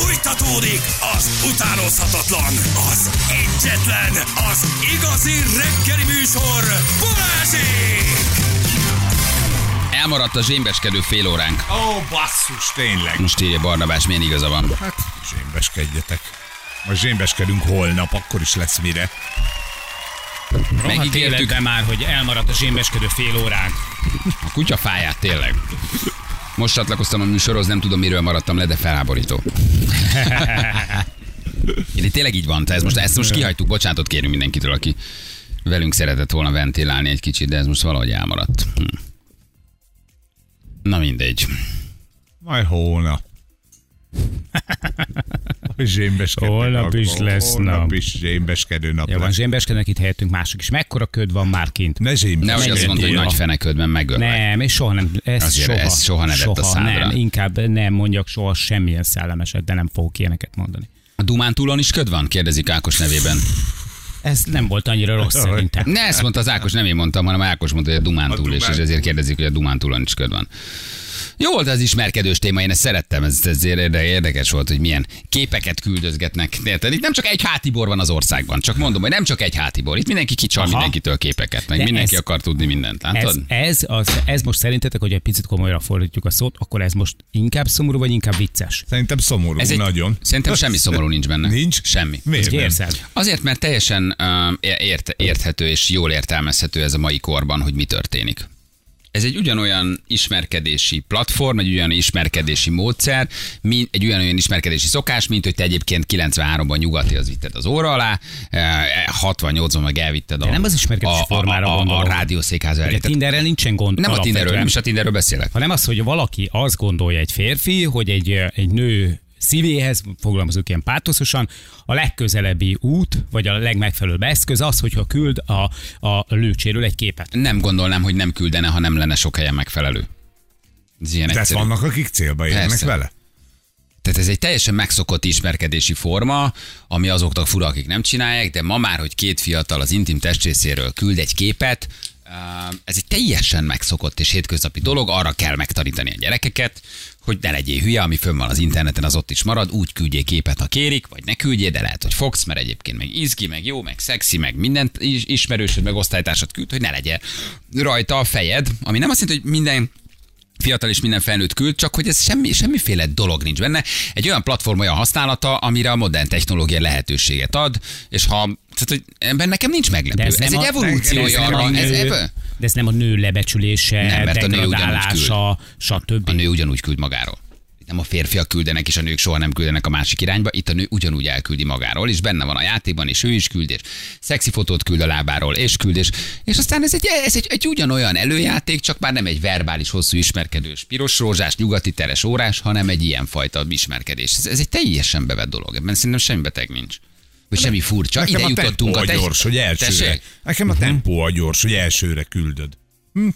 Fújtatódik az utánozhatatlan, az egyetlen, az igazi reggeli műsor, Balázsék! Elmaradt a zsémbeskedő fél óránk. Ó, basszus, tényleg. Most írja Barnabás, milyen igaza van. Hát, zsémbeskedjetek. Most zsémbeskedünk holnap, akkor is lesz mire. Megígértük már, hogy elmaradt a zsémbeskedő fél óránk. a kutyafáját tényleg. Most csatlakoztam a műsorhoz, nem tudom miről maradtam le, de felháborító. Én tényleg így van, ez most, ezt most kihagytuk, bocsánatot kérünk mindenkitől, aki velünk szeretett volna ventilálni egy kicsit, de ez most valahogy elmaradt. Hm. Na mindegy. Majd hónap. Zsémbeskedő Holnap is lesz Holnap nap. is zsémbeskedő nap Ja, van zsémbeskednek itt helyettünk mások is. Mekkora köd van már kint? Ne Ne azt mondta, hogy nagy feneködben megöllek. Nem, és soha nem, ez Azért soha, ez soha ne vett a szádra. Nem, inkább nem mondjak soha semmilyen szellemeset, de nem fogok ilyeneket mondani. A Dumántúlon is köd van? Kérdezik Ákos nevében. Ez nem volt annyira rossz szerintem. Ne ezt mondta az Ákos, nem én mondtam, hanem Ákos mondta, hogy a Dumántúl, A és, és Dumán- ezért kérdezik, hogy a Dumántúlon is köd van. Jó volt az ismerkedős téma, én ezt szerettem, ez, ez érde- érdekes volt, hogy milyen képeket küldözgetnek. Érted? Itt nem csak egy hátibor van az országban, csak mondom, hogy nem csak egy hátibor. Itt mindenki kicsal Aha. mindenkitől képeket, meg De mindenki ez- akar tudni mindent. Ez, Látod? ez, az, ez most szerintetek, hogy egy picit komolyra fordítjuk a szót, akkor ez most inkább szomorú, vagy inkább vicces? Szerintem szomorú, Ez egy, nagyon. Szerintem semmi szomorú nincs benne. Nincs? Semmi. Miért Ezt nem? érzed? Azért, mert teljesen uh, ért, érthető és jól értelmezhető ez a mai korban, hogy mi történik. Ez egy ugyanolyan ismerkedési platform, egy olyan ismerkedési módszer, mint, egy olyan, olyan ismerkedési szokás, mint hogy te egyébként 93-ban nyugati az vitted az óra alá, eh, 68-ban meg elvitted a, De nem az ismerkedési a, a, formára a, a, a gondolok. rádiószékház elé. Tinderrel nincsen gond. Nem a Tinderről, nem is a Tinderről beszélek. hanem az, hogy valaki azt gondolja egy férfi, hogy egy, egy nő szívéhez, fogalmazunk ilyen pátoszosan, a legközelebbi út, vagy a legmegfelelőbb eszköz az, hogyha küld a, a lőcséről egy képet. Nem gondolnám, hogy nem küldene, ha nem lenne sok helyen megfelelő. Ez ilyen Tehát egyszerű. vannak, akik célba érnek Persze. vele. Tehát ez egy teljesen megszokott ismerkedési forma, ami azoknak fura, akik nem csinálják, de ma már, hogy két fiatal az intim testrészéről küld egy képet, ez egy teljesen megszokott és hétköznapi dolog, arra kell megtanítani a gyerekeket, hogy ne legyél hülye, ami fönn van az interneten, az ott is marad, úgy küldjél képet, ha kérik, vagy ne küldjél, de lehet, hogy fogsz, mert egyébként meg izgi, meg jó, meg szexi, meg mindent is- ismerősöd, meg osztálytársad küld, hogy ne legyen rajta a fejed, ami nem azt jelenti, hogy minden fiatal és minden felnőtt küld, csak hogy ez semmi, semmiféle dolog nincs benne. Egy olyan platform olyan használata, amire a modern technológia lehetőséget ad, és ha, tehát, hogy ebben nekem nincs meglepő. Ez, ez egy a- evolúciója ez a ez, ebből. De ez nem a nő lebecsülése, Nem, mert a nő ugyanúgy degradálása, stb. A nő ugyanúgy küld magáról. Nem a férfiak küldenek, és a nők soha nem küldenek a másik irányba, itt a nő ugyanúgy elküldi magáról, és benne van a játékban, és ő is küld, és szexi fotót küld a lábáról, és küld, és, és aztán ez, egy, ez egy, egy ugyanolyan előjáték, csak már nem egy verbális, hosszú ismerkedős, piros rózsás, nyugati teres órás, hanem egy ilyen fajta ismerkedés. Ez, ez egy teljesen bevett dolog, ebben szerintem semmi beteg nincs. Vagy semmi furcsa. Nekem Ide a tempó a gyors, hogy elsőre. Tessék? Nekem a tempó a gyors, hogy elsőre küldöd. Hát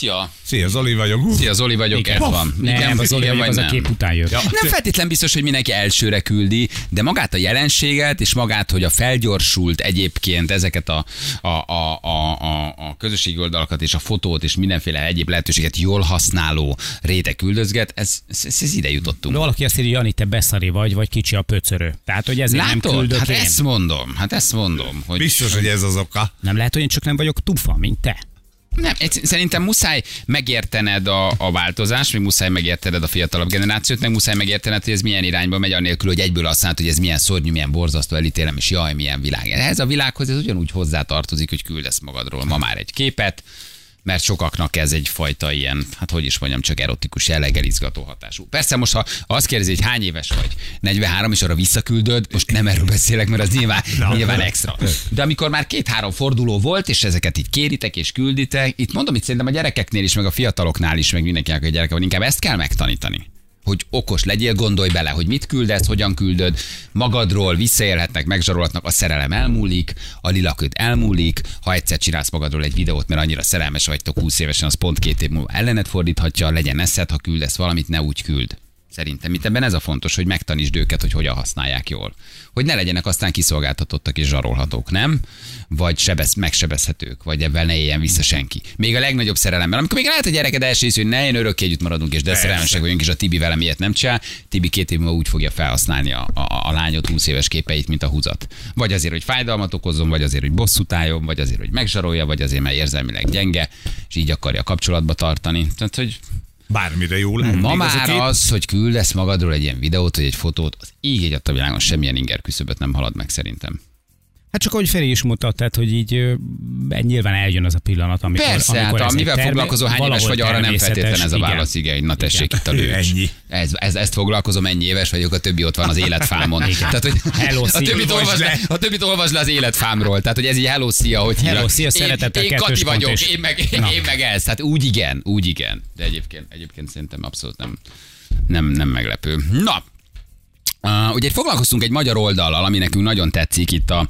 ja. Szia, Zoli vagyok. Szia, Zoli vagyok, ez van. Nem, Igen, az, igen, igen, vagy az a nem. kép után jön. Ja. Nem feltétlen biztos, hogy mindenki elsőre küldi, de magát a jelenséget, és magát, hogy a felgyorsult egyébként ezeket a, a, a, a, a, a közösségi oldalakat és a fotót és mindenféle egyéb lehetőséget jól használó réteg küldözget, ez, ez, ez, ide jutottunk. De valaki azt írja, Jani, te beszari vagy, vagy kicsi a pöcörő. Tehát, hogy ezért nem Látod? küldök Hát én. ezt mondom, hát ezt mondom. Hogy Biztos, hogy ez az oka. Nem lehet, hogy én csak nem vagyok tufa, mint te. Nem, szerintem muszáj megértened a, a változást, még muszáj megértened a fiatalabb generációt, meg muszáj megértened, hogy ez milyen irányba megy, anélkül, hogy egyből azt mondod, hogy ez milyen szörnyű, milyen borzasztó, elítélem, és jaj, milyen világ. Ez a világhoz ez ugyanúgy hozzátartozik, hogy küldesz magadról ma már egy képet, mert sokaknak ez egyfajta ilyen, hát hogy is mondjam, csak erotikus jelleggel izgató hatású. Persze most, ha azt kérdezi, hogy hány éves vagy, 43, és arra visszaküldöd, most nem erről beszélek, mert az nyilván, nyilván extra. De amikor már két-három forduló volt, és ezeket így kéritek és külditek, itt mondom, itt szerintem a gyerekeknél is, meg a fiataloknál is, meg mindenkinek a gyereke inkább ezt kell megtanítani hogy okos legyél, gondolj bele, hogy mit küldesz, hogyan küldöd, magadról visszaélhetnek, megzsarolhatnak, a szerelem elmúlik, a lilaköd elmúlik, ha egyszer csinálsz magadról egy videót, mert annyira szerelmes vagytok 20 évesen, az pont két év múlva ellenet fordíthatja, legyen eszed, ha küldesz valamit, ne úgy küld. Szerintem itt ebben ez a fontos, hogy megtanítsd őket, hogy hogyan használják jól. Hogy ne legyenek aztán kiszolgáltatottak és zsarolhatók, nem? Vagy sebez, megsebezhetők, vagy ebben ne éljen vissza senki. Még a legnagyobb szerelemben, amikor még lehet a gyereked első hogy ne, én örökké együtt maradunk, és de szerelmesek vagyunk, és a Tibi velem ilyet nem csinál. Tibi két év múlva úgy fogja felhasználni a, a, a lányot 20 éves képeit, mint a húzat. Vagy azért, hogy fájdalmat okozzon, vagy azért, hogy bosszút álljon, vagy azért, hogy megzsarolja, vagy azért, mert érzelmileg gyenge, és így akarja kapcsolatba tartani. Tehát, hogy Bármire jó lehet. Ma az már kép. az, hogy küldesz magadról egy ilyen videót, vagy egy fotót, az így egy a világon semmilyen inger küszöböt nem halad meg szerintem. Hát csak ahogy Feri is mutatta, tehát, hogy így nyilván eljön az a pillanat, amikor, Persze, amikor hát amivel terme- foglalkozol, hány éves vagy, arra nem feltétlen ez a igen. válasz, igen, na tessék itt a lőcs. Ennyi. Ez, ez, ezt foglalkozom, ennyi éves vagyok, a többi ott van az életfámon. Igen. Tehát, hogy Hello, a, többit olvasd le, a többit olvasd le az életfámról. Tehát, hogy ez így hello, szia, hogy Hello, szia, én, szeretettel, én Kati kettős pont vagyok, és- én meg, én, Na. én meg ez. Tehát úgy igen, úgy igen. De egyébként, egyébként szerintem abszolút nem, nem, nem meglepő. Na, Uh, ugye foglalkoztunk egy magyar oldallal, ami nekünk nagyon tetszik itt a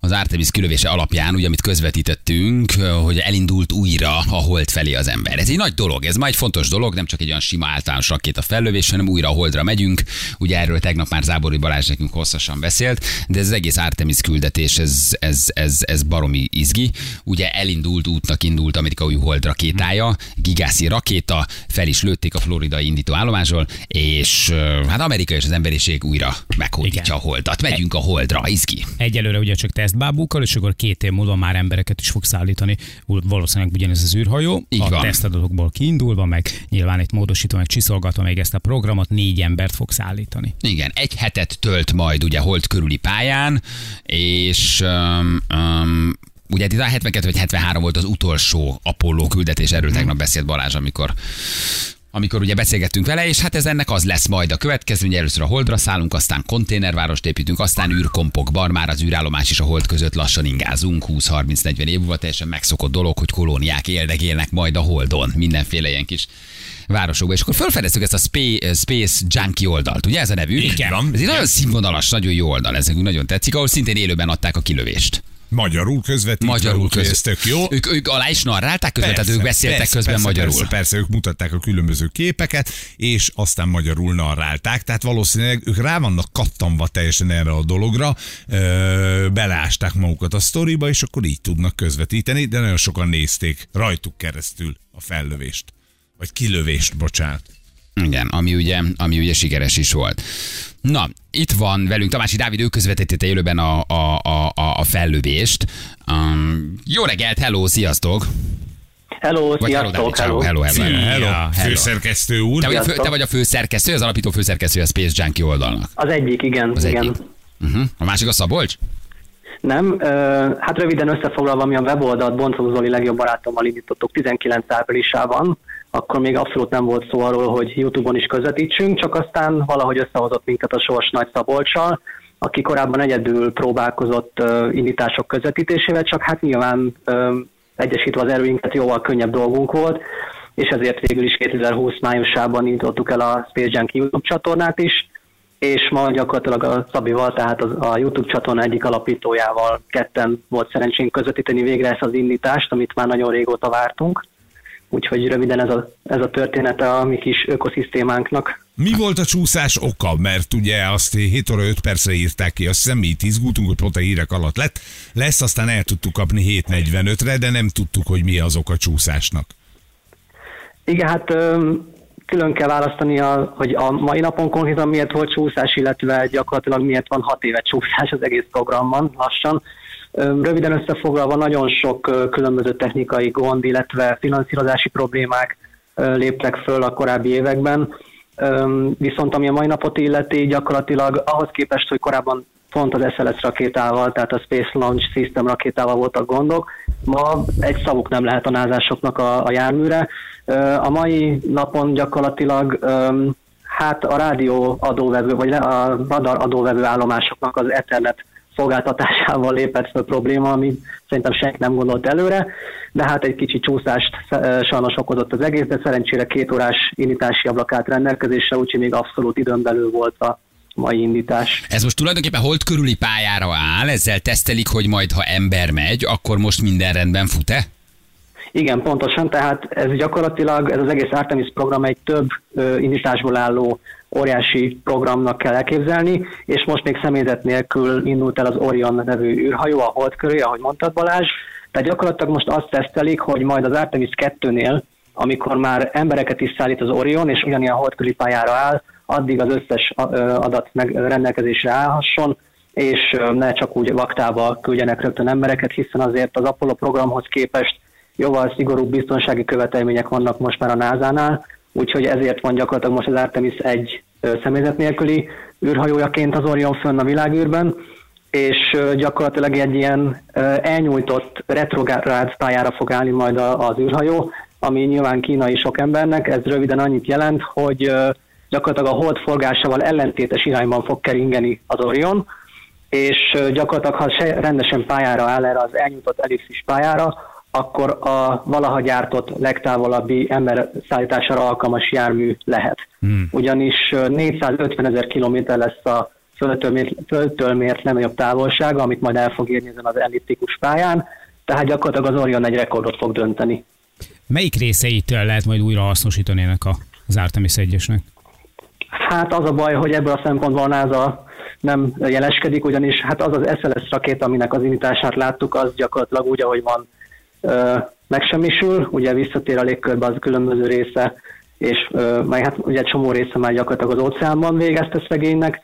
az Artemis kilövése alapján, ugye, amit közvetítettünk, hogy elindult újra a hold felé az ember. Ez egy nagy dolog, ez már egy fontos dolog, nem csak egy olyan sima általános rakéta fellövés, hanem újra a holdra megyünk. Ugye erről tegnap már Zábori Balázs nekünk hosszasan beszélt, de ez az egész Artemis küldetés, ez, ez, ez, ez baromi izgi. Ugye elindult útnak indult Amerika új hold rakétája, gigászi rakéta, fel is lőtték a floridai indító állomásról, és hát Amerika és az emberiség újra meghódítja a holdat. Megyünk a holdra, izgi. Egyelőre ugye csak tesztbábukkal, és akkor két év múlva már embereket is fog szállítani. Valószínűleg ugyanez az űrhajó. Így a van. tesztadatokból kiindulva, meg nyilván egy módosítva, meg csiszolgatva még ezt a programot, négy embert fog szállítani. Igen, egy hetet tölt majd ugye hold körüli pályán, és um, um, ugye itt a 72 vagy 73 volt az utolsó Apollo küldetés, erről tegnap beszélt Balázs, amikor amikor ugye beszélgettünk vele, és hát ez ennek az lesz majd a következő, hogy először a Holdra szállunk, aztán konténervárost építünk, aztán űrkompok, bar már az űrállomás és a Hold között lassan ingázunk, 20-30-40 év múlva teljesen megszokott dolog, hogy kolóniák éldegélnek majd a Holdon, mindenféle ilyen kis városokba, és akkor felfedeztük ezt a Space, Space Junkie oldalt, ugye ez a nevük? Igen. Ez egy nagyon színvonalas, nagyon jó oldal, ez nekünk nagyon tetszik, ahol szintén élőben adták a kilövést. Magyarul közvetítve, Magyarul úgyhogy ez tök jó. Ők, ők alá is narrálták közben, tehát ők beszéltek persze, közben persze, magyarul. Persze, persze, ők mutatták a különböző képeket, és aztán magyarul narrálták, tehát valószínűleg ők rá vannak kattanva teljesen erre a dologra, ö, beleásták magukat a sztoriba, és akkor így tudnak közvetíteni, de nagyon sokan nézték rajtuk keresztül a fellövést. Vagy kilövést, bocsánat. Igen, ami ugye, ami ugye sikeres is volt. Na, itt van velünk Tamási Dávid, ő közvetítette élőben a, a, a, a- fellövést. Um, jó reggelt, hello, sziasztok! Hello, Vagy sziasztok, hello, hello, hello. Hello. hello, hello. főszerkesztő úr. Te vagy, a fő, te vagy a főszerkesztő, az alapító főszerkesztő a Space Junkie oldalnak. Az egyik, igen. Az igen. egyik. Uh-huh. A másik a Szabolcs? Nem, ö, hát röviden összefoglalva, mi a weboldalt Boncog Zoli legjobb barátommal indítottuk 19 áprilisában, akkor még abszolút nem volt szó arról, hogy YouTube-on is közvetítsünk, csak aztán valahogy összehozott minket a Sors Nagy Szabolcsal, aki korábban egyedül próbálkozott indítások közvetítésével, csak hát nyilván egyesítve az erőinket jóval könnyebb dolgunk volt, és ezért végül is 2020 májusában indítottuk el a Space Junkie YouTube csatornát is, és ma gyakorlatilag a Szabival, tehát a YouTube csatorna egyik alapítójával ketten volt szerencsénk közvetíteni végre ezt az indítást, amit már nagyon régóta vártunk. Úgyhogy röviden ez a, ez a története a mi kis ökoszisztémánknak. Mi volt a csúszás oka? Mert ugye azt 7 óra 5 percre írták ki, azt hiszem mi itt izgultunk, hogy pont a hírek alatt lett. Lesz, aztán el tudtuk kapni 7.45-re, de nem tudtuk, hogy mi az oka a csúszásnak. Igen, hát külön kell választani, a, hogy a mai napon konkrétan miért volt csúszás, illetve gyakorlatilag miért van hat éve csúszás az egész programban lassan. Röviden összefoglalva nagyon sok különböző technikai gond, illetve finanszírozási problémák léptek föl a korábbi években. Viszont ami a mai napot illeti, gyakorlatilag ahhoz képest, hogy korábban pont az SLS rakétával, tehát a Space Launch System rakétával voltak gondok. Ma egy szavuk nem lehet a názásoknak a, a járműre. A mai napon gyakorlatilag hát a rádió adóvevő, vagy a radar adóvevő állomásoknak az Ethernet szolgáltatásával lépett fel probléma, ami szerintem senki nem gondolt előre, de hát egy kicsi csúszást ö, sajnos okozott az egész, de szerencsére két órás indítási ablak állt rendelkezésre, úgyhogy még abszolút időn belül volt a mai indítás. Ez most tulajdonképpen hold körüli pályára áll, ezzel tesztelik, hogy majd ha ember megy, akkor most minden rendben fut-e? Igen, pontosan, tehát ez gyakorlatilag, ez az egész Artemis program egy több ö, indításból álló óriási programnak kell elképzelni, és most még személyzet nélkül indult el az Orion nevű űrhajó a hold köré, ahogy mondtad Balázs. Tehát gyakorlatilag most azt tesztelik, hogy majd az Artemis 2-nél, amikor már embereket is szállít az Orion, és ugyanilyen holdkörüli pályára áll, addig az összes adat meg rendelkezésre állhasson, és ne csak úgy vaktába küldjenek rögtön embereket, hiszen azért az Apollo programhoz képest jóval szigorúbb biztonsági követelmények vannak most már a NASA-nál, úgyhogy ezért van gyakorlatilag most az Artemis egy személyzet nélküli űrhajójaként az Orion fönn a világűrben, és gyakorlatilag egy ilyen elnyújtott retrográd pályára fog állni majd az űrhajó, ami nyilván kínai sok embernek, ez röviden annyit jelent, hogy gyakorlatilag a hold forgásával ellentétes irányban fog keringeni az Orion, és gyakorlatilag ha rendesen pályára áll erre az elnyújtott ellipszis pályára, akkor a valaha gyártott legtávolabbi ember szállítására alkalmas jármű lehet. Hmm. Ugyanis 450 ezer kilométer lesz a földtől mért, földtől mért legnagyobb távolsága, amit majd el fog érni ezen az elliptikus pályán, tehát gyakorlatilag az Orion egy rekordot fog dönteni. Melyik részeit lehet majd újra hasznosítani ennek a, az Artemis 1-esnek? Hát az a baj, hogy ebből a szempontból a NASA nem jeleskedik, ugyanis hát az az SLS rakéta, aminek az imitását láttuk, az gyakorlatilag úgy, ahogy van, megsemmisül, ugye visszatér a légkörbe az különböző része, és meg hát ugye csomó része már gyakorlatilag az óceánban végezte szegénynek,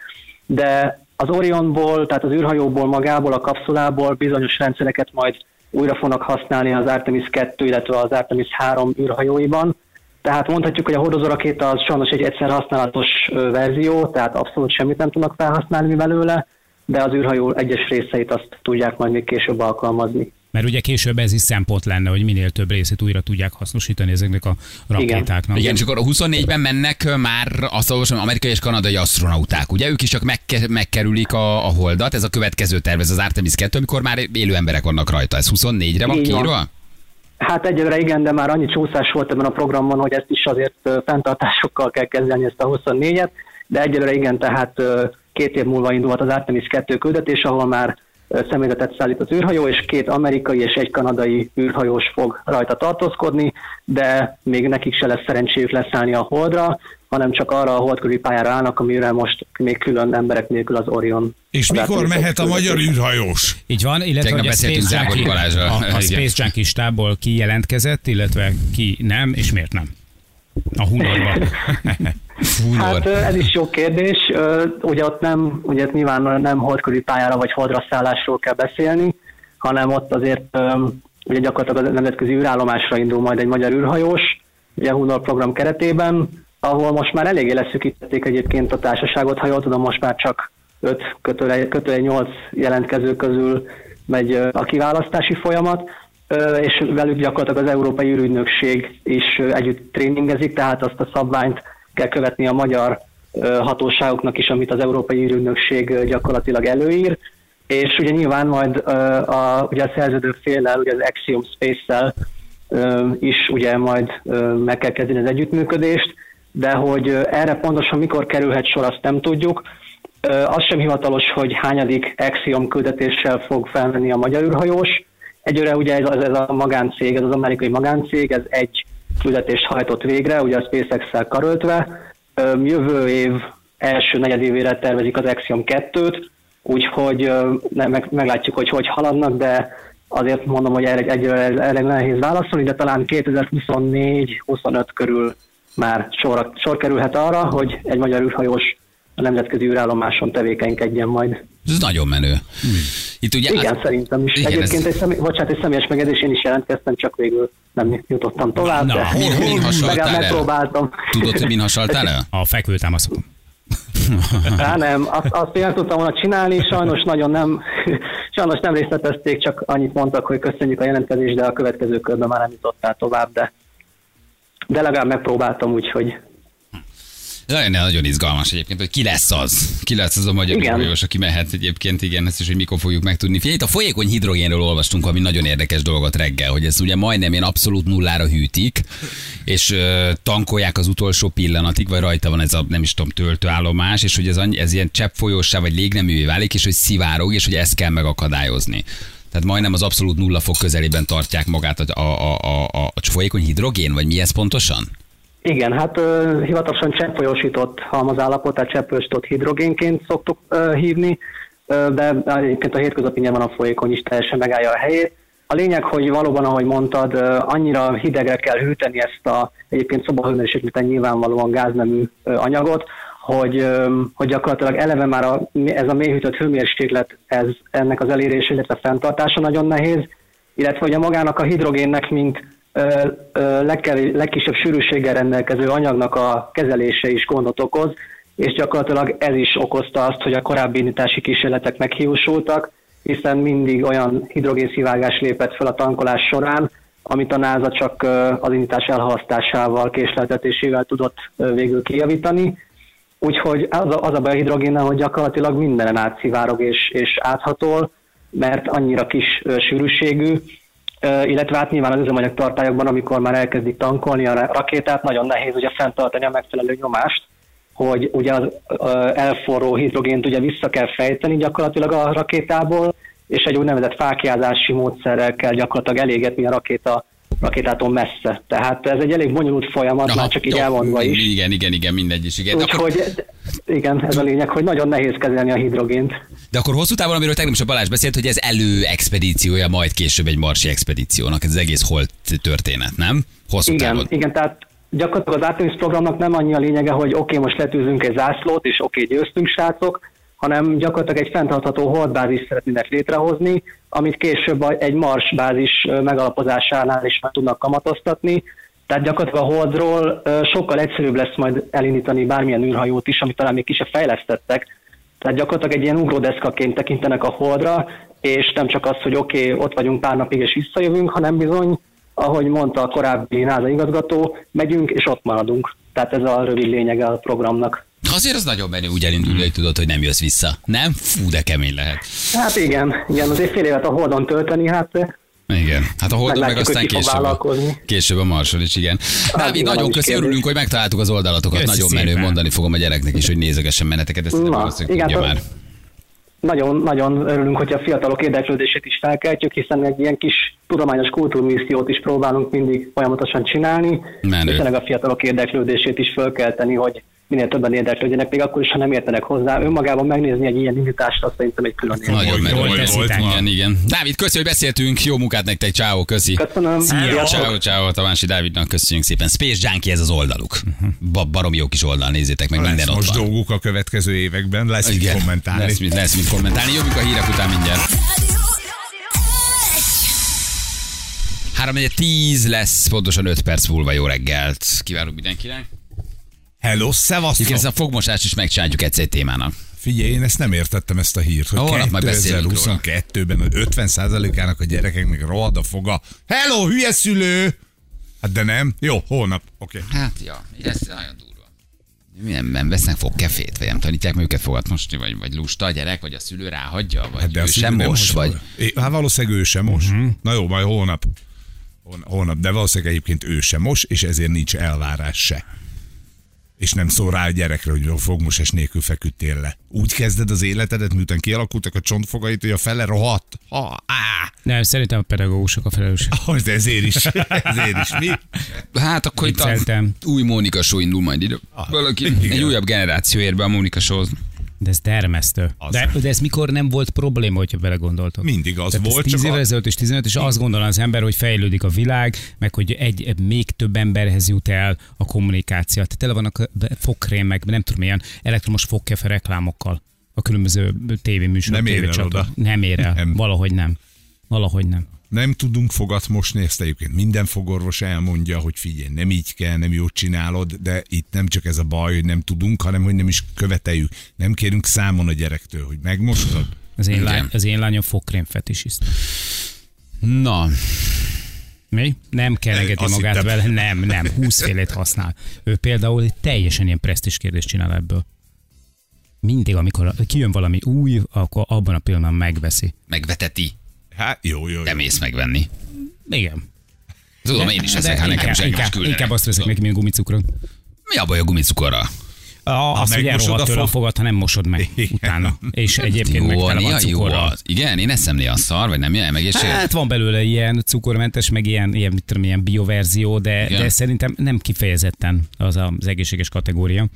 de az Orionból, tehát az űrhajóból magából, a kapszulából bizonyos rendszereket majd újra fognak használni az Artemis 2, illetve az Artemis 3 űrhajóiban. Tehát mondhatjuk, hogy a hordozó rakéta az sajnos egy egyszer használatos verzió, tehát abszolút semmit nem tudnak felhasználni belőle, de az űrhajó egyes részeit azt tudják majd még később alkalmazni. Mert ugye később ez is szempont lenne, hogy minél több részét újra tudják hasznosítani ezeknek a rakétáknak. Igen, csak akkor a 24-ben mennek már azt olvasom, amerikai és kanadai astronauták, ugye? Ők is csak megke- megkerülik a, a holdat, ez a következő terv, ez az Artemis 2, amikor már élő emberek vannak rajta. Ez 24-re van kiírva? Hát egyelőre igen, de már annyi csúszás volt ebben a programban, hogy ezt is azért fenntartásokkal kell kezdeni ezt a 24-et, de egyelőre igen, tehát két év múlva indulhat az Artemis 2 küldetés, ahol már személyzetet szállít az űrhajó, és két amerikai és egy kanadai űrhajós fog rajta tartózkodni, de még nekik se lesz szerencséjük leszállni a holdra, hanem csak arra a holdkörüli pályára állnak, amire most még külön emberek nélkül az Orion. És mikor mehet a magyar űrhajós? Így van, illetve hogy a Space, Junkie, a, a Space Junkie stábból ki jelentkezett, illetve ki nem, és miért nem? A Hunorban. Hát ez is jó kérdés. Ugye ott nem, ugye nyilván nem holdkörüli pályára vagy holdra szállásról kell beszélni, hanem ott azért ugye gyakorlatilag a nemzetközi űrállomásra indul majd egy magyar űrhajós, ugye Hunor program keretében, ahol most már eléggé leszűkítették egyébként a társaságot, ha jól tudom, most már csak 5 kötőle 8 jelentkező közül megy a kiválasztási folyamat, és velük gyakorlatilag az Európai űrügynökség is együtt tréningezik, tehát azt a szabványt kell követni a magyar hatóságoknak is, amit az Európai űrügynökség gyakorlatilag előír, és ugye nyilván majd a, ugye a szerződő féllel, ugye az Axiom Space-szel is ugye majd meg kell kezdeni az együttműködést, de hogy erre pontosan mikor kerülhet sor, azt nem tudjuk. Az sem hivatalos, hogy hányadik Axiom küldetéssel fog felmenni a magyar űrhajós. Egyre ugye ez, ez a magáncég, ez az amerikai magáncég, ez egy küldetést hajtott végre, ugye a SpaceX-szel karöltve. Jövő év első negyedévére tervezik az Axiom 2-t, úgyhogy meg, meglátjuk, hogy hogy haladnak, de azért mondom, hogy erre egyre elég nehéz válaszolni, de talán 2024-25 körül már sor, sor kerülhet arra, hogy egy magyar űrhajós a nemzetközi űrállomáson tevékenykedjen majd. Ez nagyon menő. Itt ugye Igen, az... szerintem is. Igen, Egyébként ez... egy, személy, bocsánat, egy személyes megedés, én is jelentkeztem, csak végül nem jutottam tovább, Na, de min, min hasaltál megpróbáltam. Tudod, hogy min hasaltál el? A fekvőtámaszokon. Á, nem, azt, azt én tudtam volna csinálni, sajnos nagyon nem, sajnos nem részletezték, csak annyit mondtak, hogy köszönjük a jelentkezést, de a következő körben már nem jutottál tovább, de, de legalább megpróbáltam, úgyhogy nagyon, nagyon izgalmas egyébként, hogy ki lesz az. Ki lesz az a magyar hajós, aki mehet egyébként, igen, ezt is, hogy mikor fogjuk megtudni. Figyelj, itt a folyékony hidrogénről olvastunk ami nagyon érdekes dolgot reggel, hogy ez ugye majdnem ilyen abszolút nullára hűtik, és uh, tankolják az utolsó pillanatig, vagy rajta van ez a, nem is tudom, töltőállomás, és hogy ez, ez ilyen csepp folyósá vagy légneművé válik, és hogy szivárog, és hogy ezt kell megakadályozni. Tehát majdnem az abszolút nulla fok közelében tartják magát a, a, a, a, a folyékony hidrogén, vagy mi ez pontosan? Igen, hát ö, hivatalosan cseppfolyósított tehát cseppfolyósított hidrogénként szoktuk ö, hívni, ö, de egyébként a hétköznapi nyilván a folyékony is teljesen megállja a helyét. A lényeg, hogy valóban, ahogy mondtad, ö, annyira hidegre kell hűteni ezt a egyébként szobahőmérsékleten nyilvánvalóan gáznemű ö, anyagot, hogy, hogy gyakorlatilag eleve már a, ez a mélyhűtött hőmérséklet, ez, ennek az elérése, illetve fenntartása nagyon nehéz, illetve hogy a magának a hidrogénnek, mint legkisebb sűrűséggel rendelkező anyagnak a kezelése is gondot okoz, és gyakorlatilag ez is okozta azt, hogy a korábbi indítási kísérletek meghiúsultak, hiszen mindig olyan hidrogénszivárgás lépett fel a tankolás során, amit a NASA csak az indítás elhalasztásával, késleltetésével tudott végül kijavítani. Úgyhogy az a, az a baj a hidrogénnel, hogy gyakorlatilag mindenen átszivárog és, és áthatol, mert annyira kis sűrűségű, illetve hát nyilván az üzemanyag tartályokban, amikor már elkezdik tankolni a rakétát, nagyon nehéz ugye fenntartani a megfelelő nyomást, hogy ugye az elforró hidrogént ugye vissza kell fejteni gyakorlatilag a rakétából, és egy úgynevezett fákjázási módszerrel kell gyakorlatilag elégetni a rakéta, rakétától messze. Tehát ez egy elég bonyolult folyamat, Aha, már csak így elmondva is. Igen, igen, igen, mindegy is. Igen. Akkor, Úgyhogy igen, ez a lényeg, hogy nagyon nehéz kezelni a hidrogént. de akkor hosszú távon, amiről tegnap is a Balázs beszélt, hogy ez elő expedíciója, majd később egy marsi expedíciónak. Ez az egész holt történet, nem? Hosszú Igen, távon. igen, tehát gyakorlatilag az Artemis programnak nem annyi a lényege, hogy oké, okay, most letűzünk egy zászlót, és oké, okay, győztünk srácok, hanem gyakorlatilag egy fenntartható holdbázis szeretnének létrehozni, amit később egy Mars bázis ö, megalapozásánál is már tudnak kamatoztatni. Tehát gyakorlatilag a holdról sokkal egyszerűbb lesz majd elindítani bármilyen űrhajót is, amit talán még ki se fejlesztettek. Tehát gyakorlatilag egy ilyen ugródeszkaként tekintenek a holdra, és nem csak az, hogy oké, okay, ott vagyunk pár napig és visszajövünk, hanem bizony ahogy mondta a korábbi NASA igazgató, megyünk és ott maradunk. Tehát ez a rövid lényege a programnak. Azért az nagyon menő úgy elindulni, hogy tudod, hogy nem jössz vissza. Nem? Fú, de kemény lehet. Hát igen, igen, azért fél évet a Holdon tölteni, hát Igen. Hát a Holdon meg Meglátjuk, aztán később a, később a Marson is, igen. Dávid, nyilván nagyon köszi, örülünk, hogy megtaláltuk az oldalatokat. Köszi nagyon menő, szépen. mondani fogom a gyereknek is, hogy nézegessen meneteket, ezt Na, valószínűleg igen, tudja hát- már. nagyon, nagyon örülünk, hogy a fiatalok érdeklődését is felkeltjük, hiszen egy ilyen kis tudományos kultúrmissziót is próbálunk mindig folyamatosan csinálni, Menő. és tényleg a fiatalok érdeklődését is fölkelteni, hogy minél többen érdeklődjenek, még akkor is, ha nem értenek hozzá. Önmagában megnézni egy ilyen indítást, azt szerintem egy külön élmény. Nagyon menő. Volt, volt, igen, igen. Dávid, köszi, hogy beszéltünk. Jó munkát nektek, ciao, köszi. Köszönöm. Sziasztok. Ciao, ciao, Tamási Dávidnak köszönjük szépen. Space Junkie ez az oldaluk. Ba, baromi jó kis oldal, nézzétek meg, minden Lesz ott most van. dolgok a következő években, lesz mit kommentálni. Lesz, mit, lesz mit kommentálni. Jövünk a hírek után mindjárt. 3 10 lesz, pontosan 5 perc múlva jó reggelt. Kívánunk mindenkinek. Hello, szevasztok! Igen, ezt a fogmosást is megcsináljuk egyszer egy témának. Figyelj, én ezt nem értettem ezt a hírt, hogy Holnap majd beszélünk 2022-ben hogy 50%-ának a gyerekeknek rohad a foga. Hello, hülye szülő! Hát de nem. Jó, holnap. Oké. Okay. Hát, ja, ez nagyon durva. Nem, nem vesznek fogkefét, vagy nem tanítják meg őket fogatmosni, vagy, vagy lusta a gyerek, vagy a szülő ráhagyja, vagy hát ő a szülő sem mos, vagy... É, Hát valószínűleg ő sem mos. Uh-huh. Na jó, majd holnap. Hol- Holnap, de valószínűleg egyébként ő sem mos, és ezért nincs elvárás se. És nem szól rá a gyerekre, hogy fogmosás nélkül feküdtél le. Úgy kezded az életedet, miután kialakultak a csontfogait, hogy a fele rohadt. Ha, á, Nem, szerintem a pedagógusok a felelősek. hogy de ezért is. Ezért is. Mi? Hát akkor itt a új Mónika Show indul majd ide. Valaki, igen. egy újabb generáció ér be a Mónika show De ez dermesztő. Az. De, de ez mikor nem volt probléma, hogyha belegondoltok? Mindig az Tehát volt, ez 10 csak évvel ezelőtt és 15, és azt gondol az ember, hogy fejlődik a világ, meg hogy egy még több emberhez jut el a kommunikáció. Tehát tele vannak a fogkrém, meg nem tudom, ilyen elektromos fogkefe reklámokkal a különböző tévéműsorok, Nem ér el oda. Nem ér el. Nem. Valahogy nem. Valahogy nem. nem tudunk fogat mosni, ezt egyébként minden fogorvos elmondja, hogy figyelj, nem így kell, nem jót csinálod, de itt nem csak ez a baj, hogy nem tudunk, hanem hogy nem is követeljük. Nem kérünk számon a gyerektől, hogy megmostad. Az én, lány, az én lányom fogkrém fetisiszt. Na, Mi? Nem kerengeti Azt magát hittem. vele, nem, nem, 20 félét használ. Ő például egy teljesen ilyen presztis kérdést csinál ebből. Mindig, amikor kijön valami új, akkor abban a pillanatban megveszi. megveteti. Hát jó, jó, jó. Nem ész megvenni. Igen. Tudom, én is De eszek, ha nekem is inkább, inkább azt veszek neki, mint gumicukrot. Mi a baj a gumicukorral? A, az, hogy elrohadt a a fogad, ha nem mosod meg Igen. utána. És egyébként meg tele van cukorral. Igen, én eszem néha szar, vagy nem jön meg, és Hát van belőle ilyen cukormentes, meg ilyen, ilyen, mit tudom, ilyen bioverzió, de, Igen. de szerintem nem kifejezetten az a- az egészséges kategória.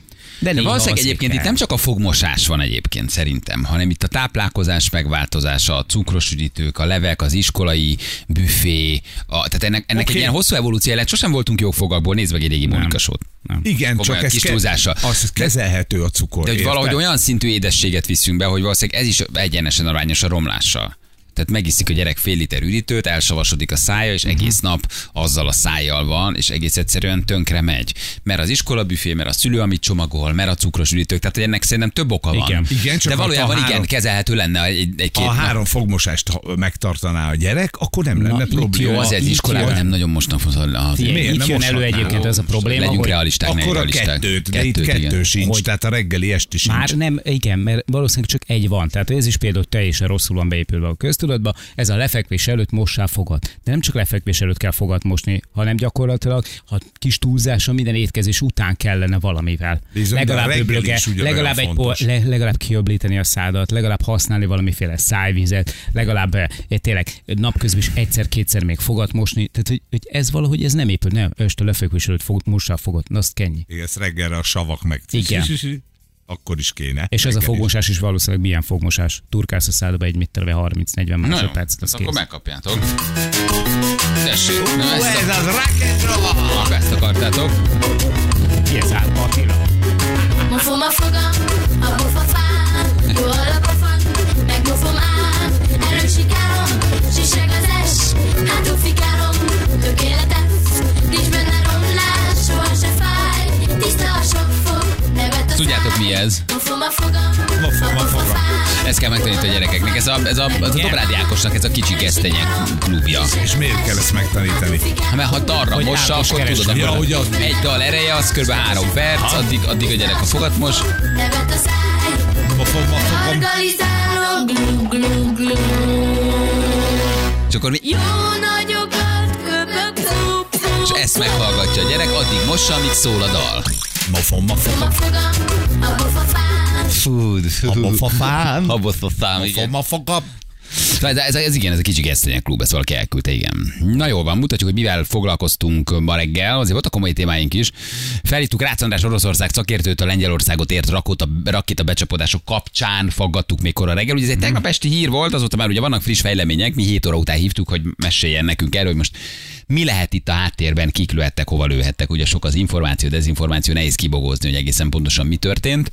De, De valószínűleg egyébként itt nem csak a fogmosás van egyébként szerintem, hanem itt a táplálkozás megváltozása, a cukros üdítők, a levek, az iskolai büfé, a, tehát ennek, ennek Oké. egy ilyen hosszú evolúció lett, sosem voltunk jó fogakból, nézd meg egy régi Mónika. Nem. Igen, Komolyan, csak ez kis ke- az kezelhető a cukor. De hogy érted? valahogy olyan szintű édességet viszünk be, hogy valószínűleg ez is egyenesen arányos a romlással. Tehát megiszik a gyerek fél liter üdítőt, elsavasodik a szája, és egész Mhm. nap azzal a szájjal van, és egész egyszerűen tönkre megy. Mert az iskola büfé, mert a szülő, amit csomagol, mert a cukros üdítők, tehát ennek szerintem több oka van. Igen. Igen, csak De valójában igen, három- kezelhető lenne egy, egy két Ha nap. három fogmosást megtartaná a gyerek, akkor nem lenne itt probléma. Jó, azért iskolában nem nagyon mostnak az? Itt Nem jön elő egyébként ez a probléma, Legyünk realisták, Akkor a kettőt, de itt kettő sincs, tehát a reggeli esti sincs. Már nem, igen, mert valószínűleg csak egy van. Tehát ez is például teljesen rosszul van beépülve a köztudatba. Ez a lefekvés előtt mossál fogad. De nem csak lefekvés előtt kell fogad mosni, hanem gyakorlatilag, ha kis túlzása minden étkezés után kellene valamivel. Bizony, legalább öblöge, legalább, egy po, le, legalább kiöblíteni a szádat, legalább használni valamiféle szájvizet, legalább eh, tényleg napközben is egyszer-kétszer még fogat mosni. Tehát, hogy, hogy ez valahogy ez nem épül. Nem, öst a lefekvés előtt fog, mossál fogad. Na, azt kennyi. Igen, ezt reggelre a savak meg. Igen. Akkor is kéne. És ez a fogmosás is valószínűleg milyen fogmosás? Turkálsz a szádba egy mit terve 30-40 Na jó, másodpercet, az akkor kész. megkapjátok. Tessék, Ó, ezt, ez a, az rock ezt akartátok. Ki ez Árpa Attila? Mofom a fogam, a pofafám, jó a pofan, meg mofom ám, erősikálom, siseg az es, hátul fikálom, tökéletes, nincs benne Tudjátok mi ez? Ezt kell megtanítani a gyerekeknek. Ez a, ez a, ez a Dobrádi Ákosnak ez a kicsi gesztenyek klubja. És miért kell ezt megtanítani? Ha mert ha darra mossa, akkor tudod, Ja, hogy az- egy dal ereje, az kb. három perc, addig, addig a gyerek a fogat mos. És akkor mi, Jó nagyokat köpök, és ezt meghallgatja a gyerek, addig mossa, amíg szól a dal. Mofom a fogam. a fogam, a pofafám, Food. A pofafám. Haboztatám, igen. Mofom De ez, ez, igen, ez a kicsi gesztenyek klub, ezt valaki elküldte, igen. Na jól van, mutatjuk, hogy mivel foglalkoztunk ma reggel, azért voltak komoly témáink is. Felhívtuk Rácz András Oroszország szakértőt a Lengyelországot ért rakéta, rakéta becsapódások kapcsán faggattuk még kora reggel. Ugye ez egy tegnap esti hír volt, azóta már ugye vannak friss fejlemények, mi 7 óra után hívtuk, hogy meséljen nekünk erről, hogy most mi lehet itt a háttérben, kik lőhettek, hova lőhettek. Ugye sok az információ, dezinformáció, nehéz kibogózni, hogy egészen pontosan mi történt.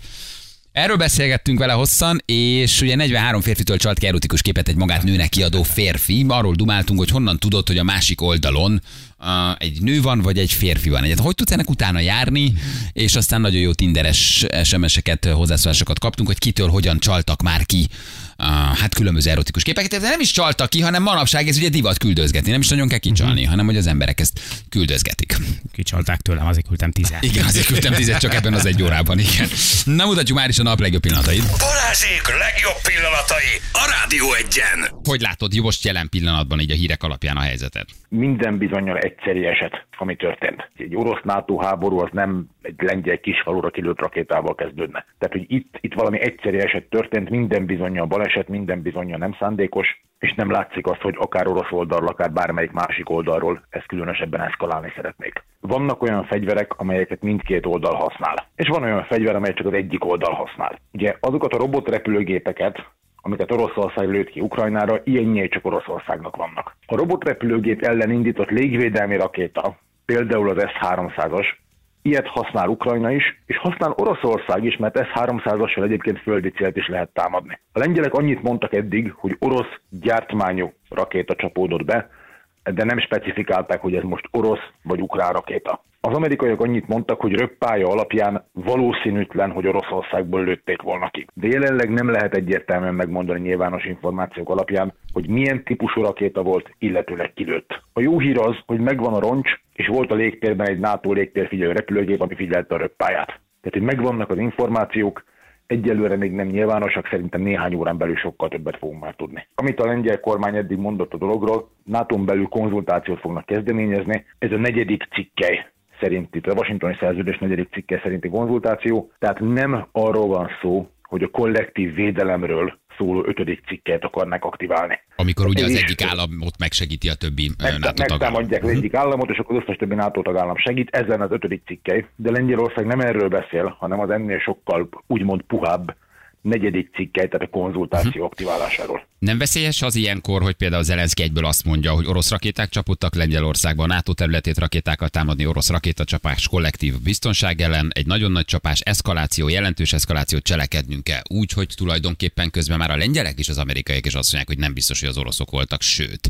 Erről beszélgettünk vele hosszan, és ugye 43 férfitől csalt ki erotikus képet egy magát nőnek kiadó férfi. Arról dumáltunk, hogy honnan tudod, hogy a másik oldalon egy nő van, vagy egy férfi van. Egyet, hogy tudsz ennek utána járni, és aztán nagyon jó tinderes SMS-eket, hozzászólásokat kaptunk, hogy kitől hogyan csaltak már ki uh, hát különböző erotikus képeket, de nem is csaltak ki, hanem manapság ez ugye divat küldözgetni, nem is nagyon kell kicsalni, hanem hogy az emberek ezt küldözgetik. Kicsalták tőlem, azért küldtem tizet. Igen, azért küldtem tizet csak ebben az egy órában, igen. Na mutatjuk már is a nap legjobb pillanatait. Balázsék legjobb pillanatai a Rádió egyen. Hogy látod most jelen pillanatban így a hírek alapján a helyzetet? Minden bizonyal egyszeri eset, ami történt. Egy orosz NATO háború az nem egy lengyel kisfalura kilőtt rakétával kezdődne. Tehát, hogy itt, itt valami egyszeri eset történt, minden bizonyal baleset, minden bizonyal nem szándékos, és nem látszik az, hogy akár orosz oldalról, akár bármelyik másik oldalról ezt különösebben eszkalálni szeretnék. Vannak olyan fegyverek, amelyeket mindkét oldal használ. És van olyan fegyver, amelyet csak az egyik oldal használ. Ugye azokat a robotrepülőgépeket, amiket Oroszország lőtt ki Ukrajnára, ilyennyé csak Oroszországnak vannak. A robotrepülőgép ellen indított légvédelmi rakéta, például az S-300-as, ilyet használ Ukrajna is, és használ Oroszország is, mert S-300-assal egyébként földi célt is lehet támadni. A lengyelek annyit mondtak eddig, hogy orosz gyártmányú rakéta csapódott be, de nem specifikálták, hogy ez most orosz vagy ukrán rakéta. Az amerikaiak annyit mondtak, hogy röppája alapján valószínűtlen, hogy Oroszországból lőtték volna ki. De jelenleg nem lehet egyértelműen megmondani nyilvános információk alapján, hogy milyen típusú rakéta volt, illetőleg kilőtt. A jó hír az, hogy megvan a roncs, és volt a légtérben egy NATO légtérfigyelő repülőgép, ami figyelte a röppáját. Tehát, hogy megvannak az információk, Egyelőre még nem nyilvánosak, szerintem néhány órán belül sokkal többet fogunk már tudni. Amit a lengyel kormány eddig mondott a dologról, nato belül konzultációt fognak kezdeményezni, ez a negyedik cikkely szerinti, a Washingtoni szerződés negyedik cikke szerinti konzultáció, tehát nem arról van szó, hogy a kollektív védelemről szóló ötödik cikket akarnak aktiválni. Amikor ugye az Ez egyik államot megsegíti a többi ö, Megtá- NATO tagállam. megtámadják az egyik államot, és akkor az összes többi NATO tagállam segít, ezen az ötödik cikkely. De Lengyelország nem erről beszél, hanem az ennél sokkal úgymond puhább negyedik cikkely, tehát a konzultáció aktiválásáról. Nem veszélyes az ilyenkor, hogy például Zelenszky egyből azt mondja, hogy orosz rakéták csapottak Lengyelországban, NATO területét rakétákkal támadni, orosz rakétacsapás kollektív biztonság ellen, egy nagyon nagy csapás, eszkaláció, jelentős eszkalációt cselekednünk kell. Úgy, hogy tulajdonképpen közben már a lengyelek és az amerikaiak is azt mondják, hogy nem biztos, hogy az oroszok voltak, sőt.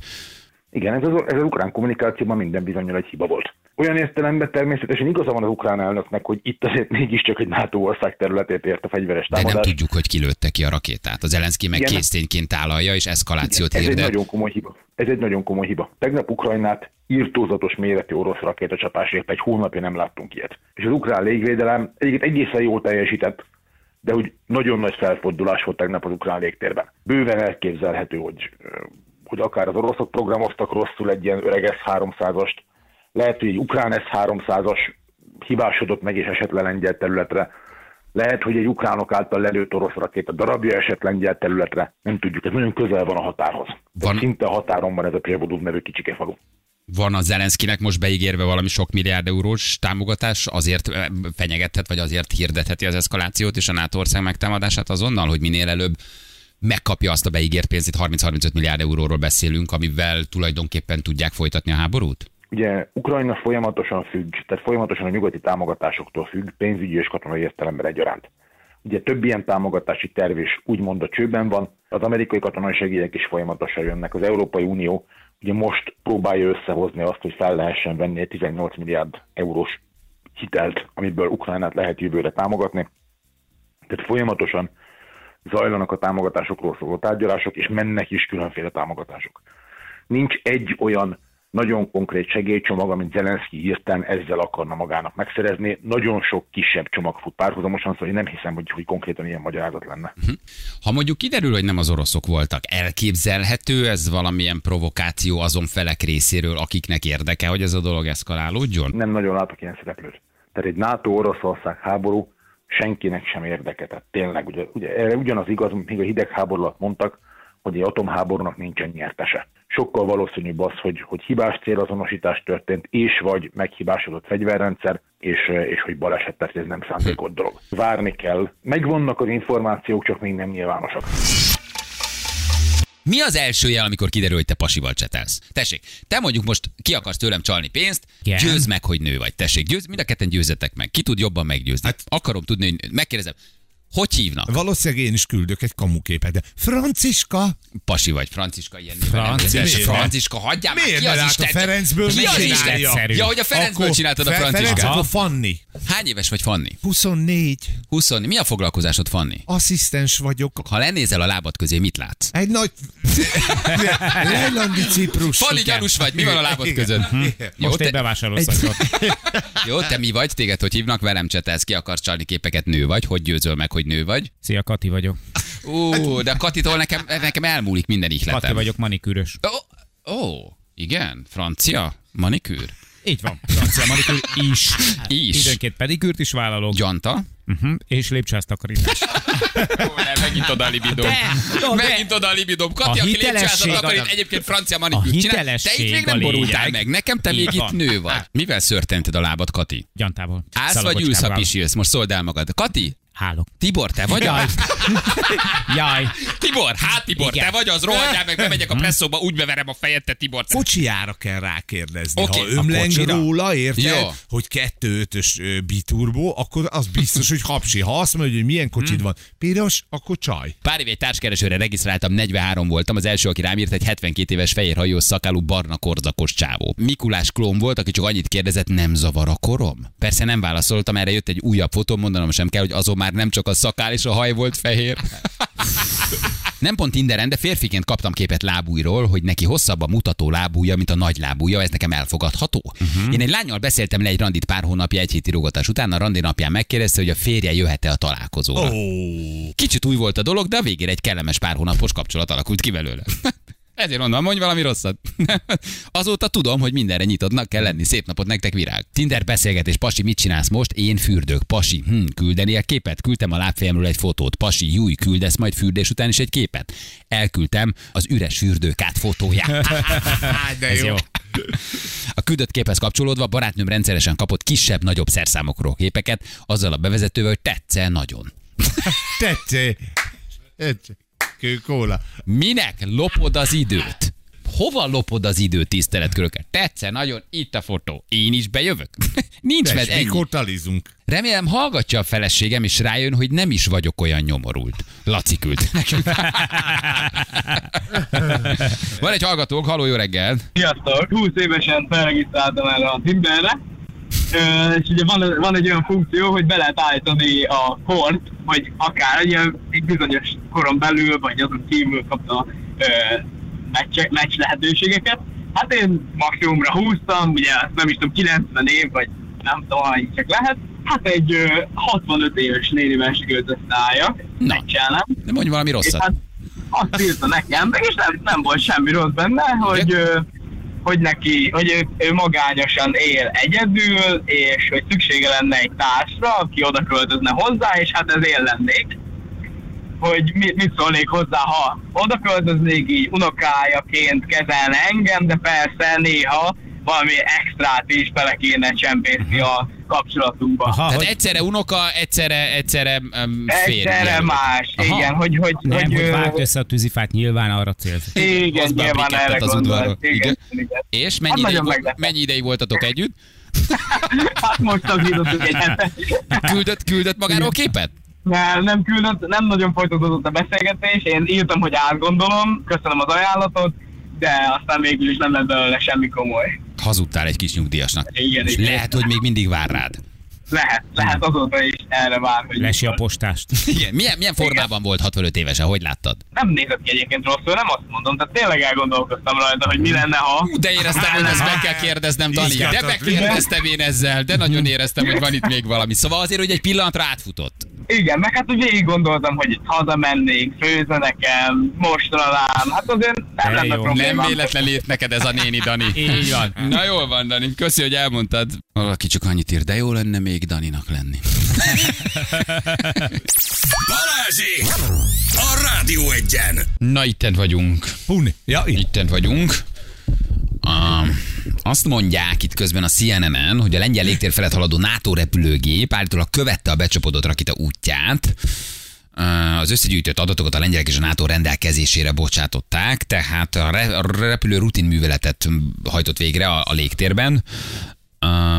Igen, ez az, ez az ukrán kommunikációban minden bizonyal egy hiba volt. Olyan értelemben természetesen igaza van az ukrán elnöknek, hogy itt azért mégiscsak egy NATO ország területét ért a fegyveres De nem támadás. tudjuk, hogy kilőtte ki a rakétát. Az Zelenszky meg Igen. késztényként tálalja és eszkalációt Ez egy hirdet. nagyon komoly hiba. Ez egy nagyon komoly hiba. Tegnap Ukrajnát írtózatos méretű orosz rakétacsapás ért, egy hónapja nem láttunk ilyet. És az ukrán légvédelem egyébként egészen jól teljesített, de hogy nagyon nagy felfordulás volt tegnap az ukrán légtérben. Bőven elképzelhető, hogy, hogy akár az oroszok programoztak rosszul egy ilyen öreg S-300-ast, lehet, hogy egy ukrán S-300-as hibásodott meg és esett le lengyel területre, lehet, hogy egy ukránok által lelőtt orosz rakéta darabja esett lengyel területre, nem tudjuk, ez nagyon közel van a határhoz. Van-. Szinte a határon van ez a Przevodov nevű kicsike falu. Van a Zelenszkinek most beígérve valami sok milliárd eurós támogatás, azért eh, fenyegethet, vagy azért hirdetheti az eszkalációt és a NATO ország megtámadását azonnal, hogy minél előbb megkapja azt a beígért pénzt, itt 30-35 milliárd euróról beszélünk, amivel tulajdonképpen tudják folytatni a háborút? Ugye Ukrajna folyamatosan függ, tehát folyamatosan a nyugati támogatásoktól függ, pénzügyi és katonai értelemben egyaránt. Ugye több ilyen támogatási terv is úgymond a csőben van, az amerikai katonai segélyek is folyamatosan jönnek. Az Európai Unió ugye most próbálja összehozni azt, hogy fel lehessen venni egy 18 milliárd eurós hitelt, amiből Ukrajnát lehet jövőre támogatni. Tehát folyamatosan zajlanak a támogatásokról szóló tárgyalások, és mennek is különféle támogatások. Nincs egy olyan nagyon konkrét segélycsomag, amit Zelenszky hirtelen ezzel akarna magának megszerezni. Nagyon sok kisebb csomag fut párhuzamosan, szóval én nem hiszem, hogy, hogy konkrétan ilyen magyarázat lenne. Ha mondjuk kiderül, hogy nem az oroszok voltak, elképzelhető ez valamilyen provokáció azon felek részéről, akiknek érdeke, hogy ez a dolog eszkalálódjon? Nem nagyon látok ilyen szereplőt. Tehát egy NATO-Oroszország háború senkinek sem érdeke. Tehát tényleg, ugye, ugye erre ugyanaz igaz, mint még a hidegháború alatt mondtak, hogy egy atomháborúnak nincsen nyertese. Sokkal valószínűbb az, hogy, hogy hibás célazonosítás történt, és vagy meghibásodott fegyverrendszer, és, és hogy baleset, tehát ez nem szándékot dolog. Várni kell. Megvannak az információk, csak még nem nyilvánosak. Mi az első jel, amikor kiderül, hogy te pasival csetelsz? Tessék, te mondjuk most ki akarsz tőlem csalni pénzt, Igen. győzd meg, hogy nő vagy. Tessék, győzd, mind a ketten győzzetek meg. Ki tud jobban meggyőzni? Hát, Akarom tudni, hogy megkérdezem, hogy hívnak? Valószínűleg én is küldök egy kamuképet, de Franciska, Pasi vagy Franciska, ilyen nem Franci- miért? Franciska, hagyjál már, miért ki ne az lát a Isten? Ferencből? Ki az Isten? Ja, hogy a Ferencből Akkor csináltad a Fe- Ferenc, Fanni. Hány éves vagy, Fanni? 24. 20. Mi a foglalkozásod, Fanni? Asszisztens vagyok. Ha lenézel a lábad közé, mit látsz? Egy nagy lejlandi ciprus. Fanni, gyanús vagy, mi van a lábad között? Jó, Most te, egy bevásárlószakot. jó, te mi vagy? Téged hogy hívnak? Velem csetelsz, ki akarsz csalni képeket, nő vagy? Hogy győzöl meg, hogy nő vagy? Szia, Kati vagyok. Ó, de a Katitól nekem, nekem elmúlik minden ihletem. Kati vagyok, manikűrös. Ó, ó, igen, francia, manikűr. Így van. Francia manikűr is. Is. Időnként pedikűrt is vállalok. Gyanta. Uh-huh. És lépcsáztakarítás. Megint oda a libidom. de- megint oda a libidom. Kati, A aki itt egyébként francia a manikűrt csinál. Te itt még nem borultál meg. Nekem te még itt nő vagy. Mivel szörtented a lábad, Kati? Gyantával. Állsz vagy ülsz, ha pisilsz? Most szóld el magad. Kati? Hálok. Tibor, te vagy? Jaj. Jaj. Tibor, hát Tibor, Igen. te vagy az, rohadjál meg, bemegyek a presszóba, úgy beverem a fejed, te Tibor. Kocsijára kell rákérdezni. Oké, ha ömleng róla, érted, Jó. hogy 2.5-ös ö, biturbo, akkor az biztos, hogy hapsi. Ha azt mondja, hogy milyen kocsid van, piros, akkor csaj. Pár éve egy társkeresőre regisztráltam, 43 voltam, az első, aki rám írt, egy 72 éves fehérhajó szakálú barna korzakos csávó. Mikulás klón volt, aki csak annyit kérdezett, nem zavar a korom? Persze nem válaszoltam, erre jött egy újabb fotó, mondanom sem kell, hogy azon már nem csak a szakál és a haj volt fehér. Nem pont Tinderen, de férfiként kaptam képet lábújról, hogy neki hosszabb a mutató lábúja, mint a nagy lábúja, ez nekem elfogadható. Uh-huh. Én egy lányal beszéltem le egy randit pár hónapja, egy héti rogatás után, a randi napján megkérdezte, hogy a férje jöhet-e a találkozóra. Ó, Kicsit új volt a dolog, de a végére egy kellemes pár hónapos kapcsolat alakult ki belőle. Ezért mondom, mondj valami rosszat. Azóta tudom, hogy mindenre nyitottnak kell lenni. Szép napot nektek, virág. Tinder beszélgetés. Pasi, mit csinálsz most? Én fürdök. Pasi, hm, küldeni egy képet? Küldtem a lábfejemről egy fotót. Pasi, júj, küldesz majd fürdés után is egy képet? Elküldtem az üres fürdőkát fotóját. De Ez jó. A küldött képhez kapcsolódva barátnőm rendszeresen kapott kisebb-nagyobb szerszámokról képeket, azzal a bevezetővel, hogy tetszel nagyon. Tetszik. Tetszik. Kőkóla. Minek lopod az időt? Hova lopod az időt, tiszteletköröket? Tetszel nagyon, itt a fotó. Én is bejövök? Nincs med Tess, ennyi. mikor talizunk? Remélem hallgatja a feleségem, és rájön, hogy nem is vagyok olyan nyomorult. Laci küld nekünk. Van egy hallgatónk, haló, jó reggel. Sziasztok! 20 évesen felregisztráltam erre a Tinderre, Ö, és ugye van, van egy olyan funkció, hogy be lehet állítani a kort, hogy akár egy, egy bizonyos koron belül, vagy azon kívül kapta ö, meccs, meccs lehetőségeket. Hát én maximumra húztam, ugye nem is tudom, 90 év, vagy nem tudom, hány csak lehet. Hát egy ö, 65 éves nénivel sikerült összeálljak, meccselnem. De mondj valami És rosszat. hát azt írta nekem, és nem, nem volt semmi rossz benne, hogy, ö, hogy neki, hogy ő, ő magányosan él egyedül, és hogy szüksége lenne egy társra, aki oda költözne hozzá, és hát ez én lennék. Hogy mit, mit szólnék hozzá, ha oda költöznék így unokájaként kezelne engem, de persze néha valami extrát is bele kéne csempészni a kapcsolatunkba. Aha, Tehát hogy egyszerre unoka, egyszerre, egyszerre um, férj. Egyszerre más, Aha. igen, hogy, hogy, nem, hogy ö, vágd össze a tűzifát, nyilván arra célz. Igen, Hozd be a nyilván erre az udvarra. gondolt. Igen, Igen. igen. És Hát mennyi, ideig, vo- meglepett. mennyi ideig voltatok együtt? Hát most az hetet. Küldött, küldött magáról képet? Nem, nem küldött, nem nagyon folytatódott a beszélgetés, én írtam, hogy átgondolom, köszönöm az ajánlatot, de aztán végül is nem lett belőle semmi komoly. Hazudtál egy kis nyugdíjasnak. Igen, És igen. lehet, hogy még mindig vár rád. Lehet, lehet azóta is erre vár, hogy Lesi a postást. Igen. Milyen, milyen formában volt 65 évesen? Hogy láttad? nem nézett ki egyébként rosszul, nem azt mondom, tehát tényleg elgondolkoztam rajta, hogy mi lenne, ha... Ú, de éreztem, hogy ezt meg kell kérdeznem, Dani. De megkérdeztem én ezzel, de nagyon éreztem, hogy van itt még valami. Szóval azért, hogy egy pillanatra átfutott. Igen, meg hát úgy végig gondoltam, hogy hazamennék, főzne nekem, mostanában, hát azért nem lenne probléma. Nem véletlen lép neked ez a néni, Dani. Így van. Na jól van, Dani. Köszi, hogy elmondtad. Valaki csak annyit ír, de jó lenne még Daninak lenni. Balázsi! A Rádió Egyen! Na, itten vagyunk. Puni. Ja, itt. Itten vagyunk. Um, azt mondják itt közben a CNN-en, hogy a lengyel légtér felett haladó NATO repülőgép állítólag követte a becsapódott rakita útját. Az összegyűjtött adatokat a lengyelek és a NATO rendelkezésére bocsátották, tehát a, re- a repülő rutin műveletet hajtott végre a, a légtérben,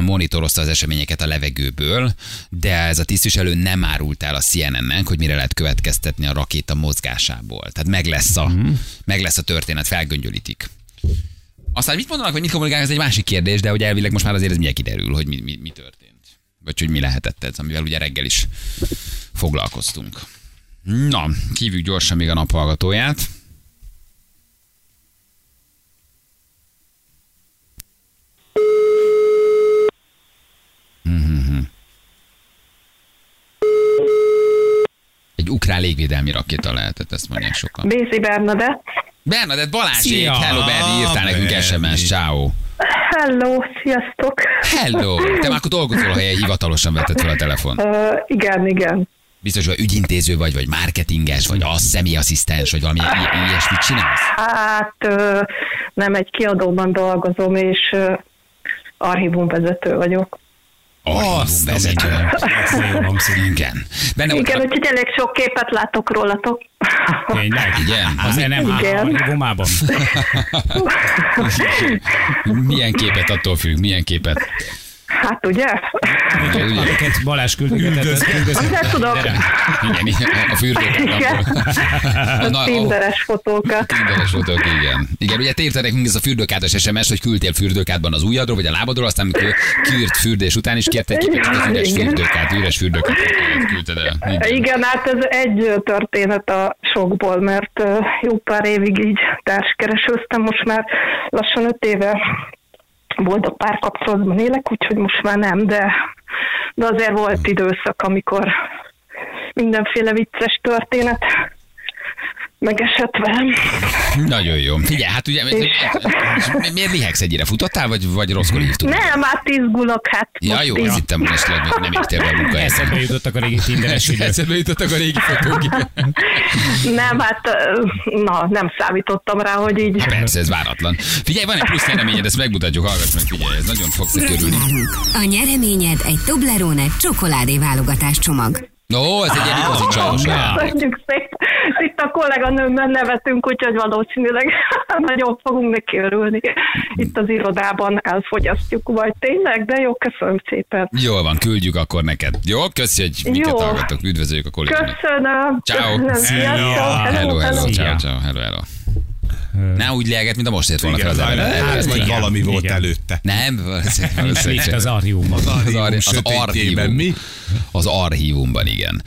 monitorozta az eseményeket a levegőből, de ez a tisztviselő nem árult el a CNN-nek, hogy mire lehet következtetni a rakéta mozgásából. Tehát meg lesz a, meg lesz a történet, felgöngyölítik. Aztán mit mondanak, hogy mit kommunikálnak, ez egy másik kérdés, de hogy elvileg most már azért ez mindjárt kiderül, hogy mi, mi, mi történt. Vagy hogy mi lehetett ez, amivel ugye reggel is foglalkoztunk. Na, hívjuk gyorsan még a naphallgatóját. Mhm. Egy ukrán légvédelmi rakéta lehetett, ezt mondják sokan. Bézi Bernadett. Bernadett Balázsék, Szia! hello Berni, írtál nekünk. SMS, ciao. Hello, sziasztok. Hello! Te már akkor dolgozol, ha ilyen hivatalosan vetted fel a telefon. Uh, igen, igen. Biztos, hogy ügyintéző vagy, vagy marketinges, vagy az személyasszisztens, vagy valami i- ilyesmit csinálsz? Hát uh, nem egy kiadóban dolgozom, és uh, archívumvezető vagyok. Archívum vezető. Hangzik. Igen. Benne Igen, úgyhogy elég sok képet látok rólatok. Tényleg? Igen? Azért nem Igen. archívumában. milyen képet attól függ, milyen képet. Hát ugye? Ugye, ugye? Amiket Balázs küldözött. Azért tudok Igen, igen, a fürdőkádban. a tinderes fotókat. Tinderes fotók, igen. Igen, ugye te nekünk ez a fürdőkádos SMS, hogy küldtél fürdőkádban az ujjadról, vagy a lábadról, aztán amikor kiírt fürdés után is kérte egy képet, az üres Igen. fürdőkát, üres fürdőkát küldted el. Igen. Igen, hát ez egy történet a sokból, mert jó pár évig így társkeresőztem, most már lassan öt éve boldog párkapcsolatban élek, úgyhogy most már nem, de, de azért volt időszak, amikor mindenféle vicces történet megesett velem. Nagyon jó. Figyelj, hát ugye, mi- miért lihegsz egyre? Futottál, vagy, vagy rosszkor hívtuk? Nem, hát izgulok, hát Ja, jó, így. azt hittem, hogy esetleg még nem értél be a munkahelyet. Eszembe jutottak a régi tinderes idők. Eszembe jutottak a régi fotók. Nem, hát na, nem számítottam rá, hogy így. Persze, ez váratlan. Figyelj, van egy plusz nyereményed, ezt megmutatjuk, hallgass meg, figyelj, ez nagyon fogsz örülni. A nyereményed egy Toblerone csokoládé válogatás csomag. Ó, ez egy ilyen igazi ajándék. Köszönjük szépen. Itt a kolléganőmmel nevetünk, úgyhogy valószínűleg nagyon fogunk neki örülni. Itt az irodában elfogyasztjuk, vagy tényleg, de jó, köszönöm szépen. Jól van, küldjük akkor neked. Jó, köszi, hogy minket Jó. Üdvözöljük a kollégát. Köszönöm. Ciao. Hello, hello, Szia. ciao, ciao, hello, hello. Ne úgy léget, mint a most ért volna fel az ember. hát, Ez vagy igen. valami volt Igen. előtte. Nem, valószínűleg- az arjúmban. Az Az, archívum ar- az archívum. mi? Az archívumban, igen.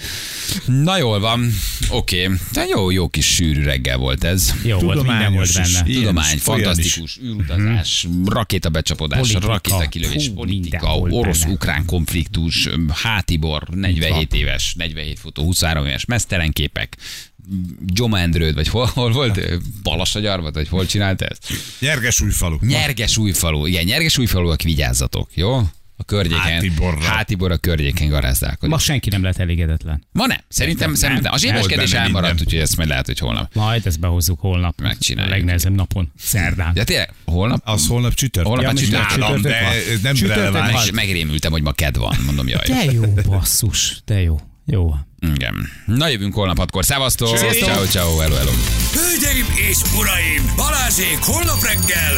Na jól van, oké. De jó, jó kis sűrű reggel volt ez. Jó volt, minden volt Tudományos benne. is. Tudomány, fantasztikus, űrutazás, rakétabecsapodás, Politika. rakétakilövés, politika, volt orosz-ukrán konfliktus, Hátibor, 47 éves, 47 fotó, 23 éves, mesztelen képek, Gyoma Endrőd, vagy hol, hol volt? Balassagyarmat, vagy hol csinálta ezt? Nyerges újfalu. Nyerges újfalu. Igen, Nyerges újfaluak vigyázzatok, jó? A környéken. Hátiborra. Hátibor a környéken garázdálkodik. Ma senki nem lett elégedetlen. Ma nem. Szerintem, szerintem. A zsébeskedés benne elmaradt, úgyhogy ezt majd lehet, hogy holnap. Majd ezt behozzuk holnap. Megcsináljuk. A legnehezebb napon, szerdán. De tényleg, holnap? Az holnap csütörtök. Holnap Ja, csütörtök. Nálam, de Csütörtök ez nem Csütörtök releváns. megrémültem, hogy ma ked van, mondom, jaj. De jó, basszus, de jó. Jó. Igen. Na jövünk holnap hatkor. Szevasztok! Sziasztok! Ciao, ciao, hello, hello. Hölgyeim és uraim, Balázsék holnap reggel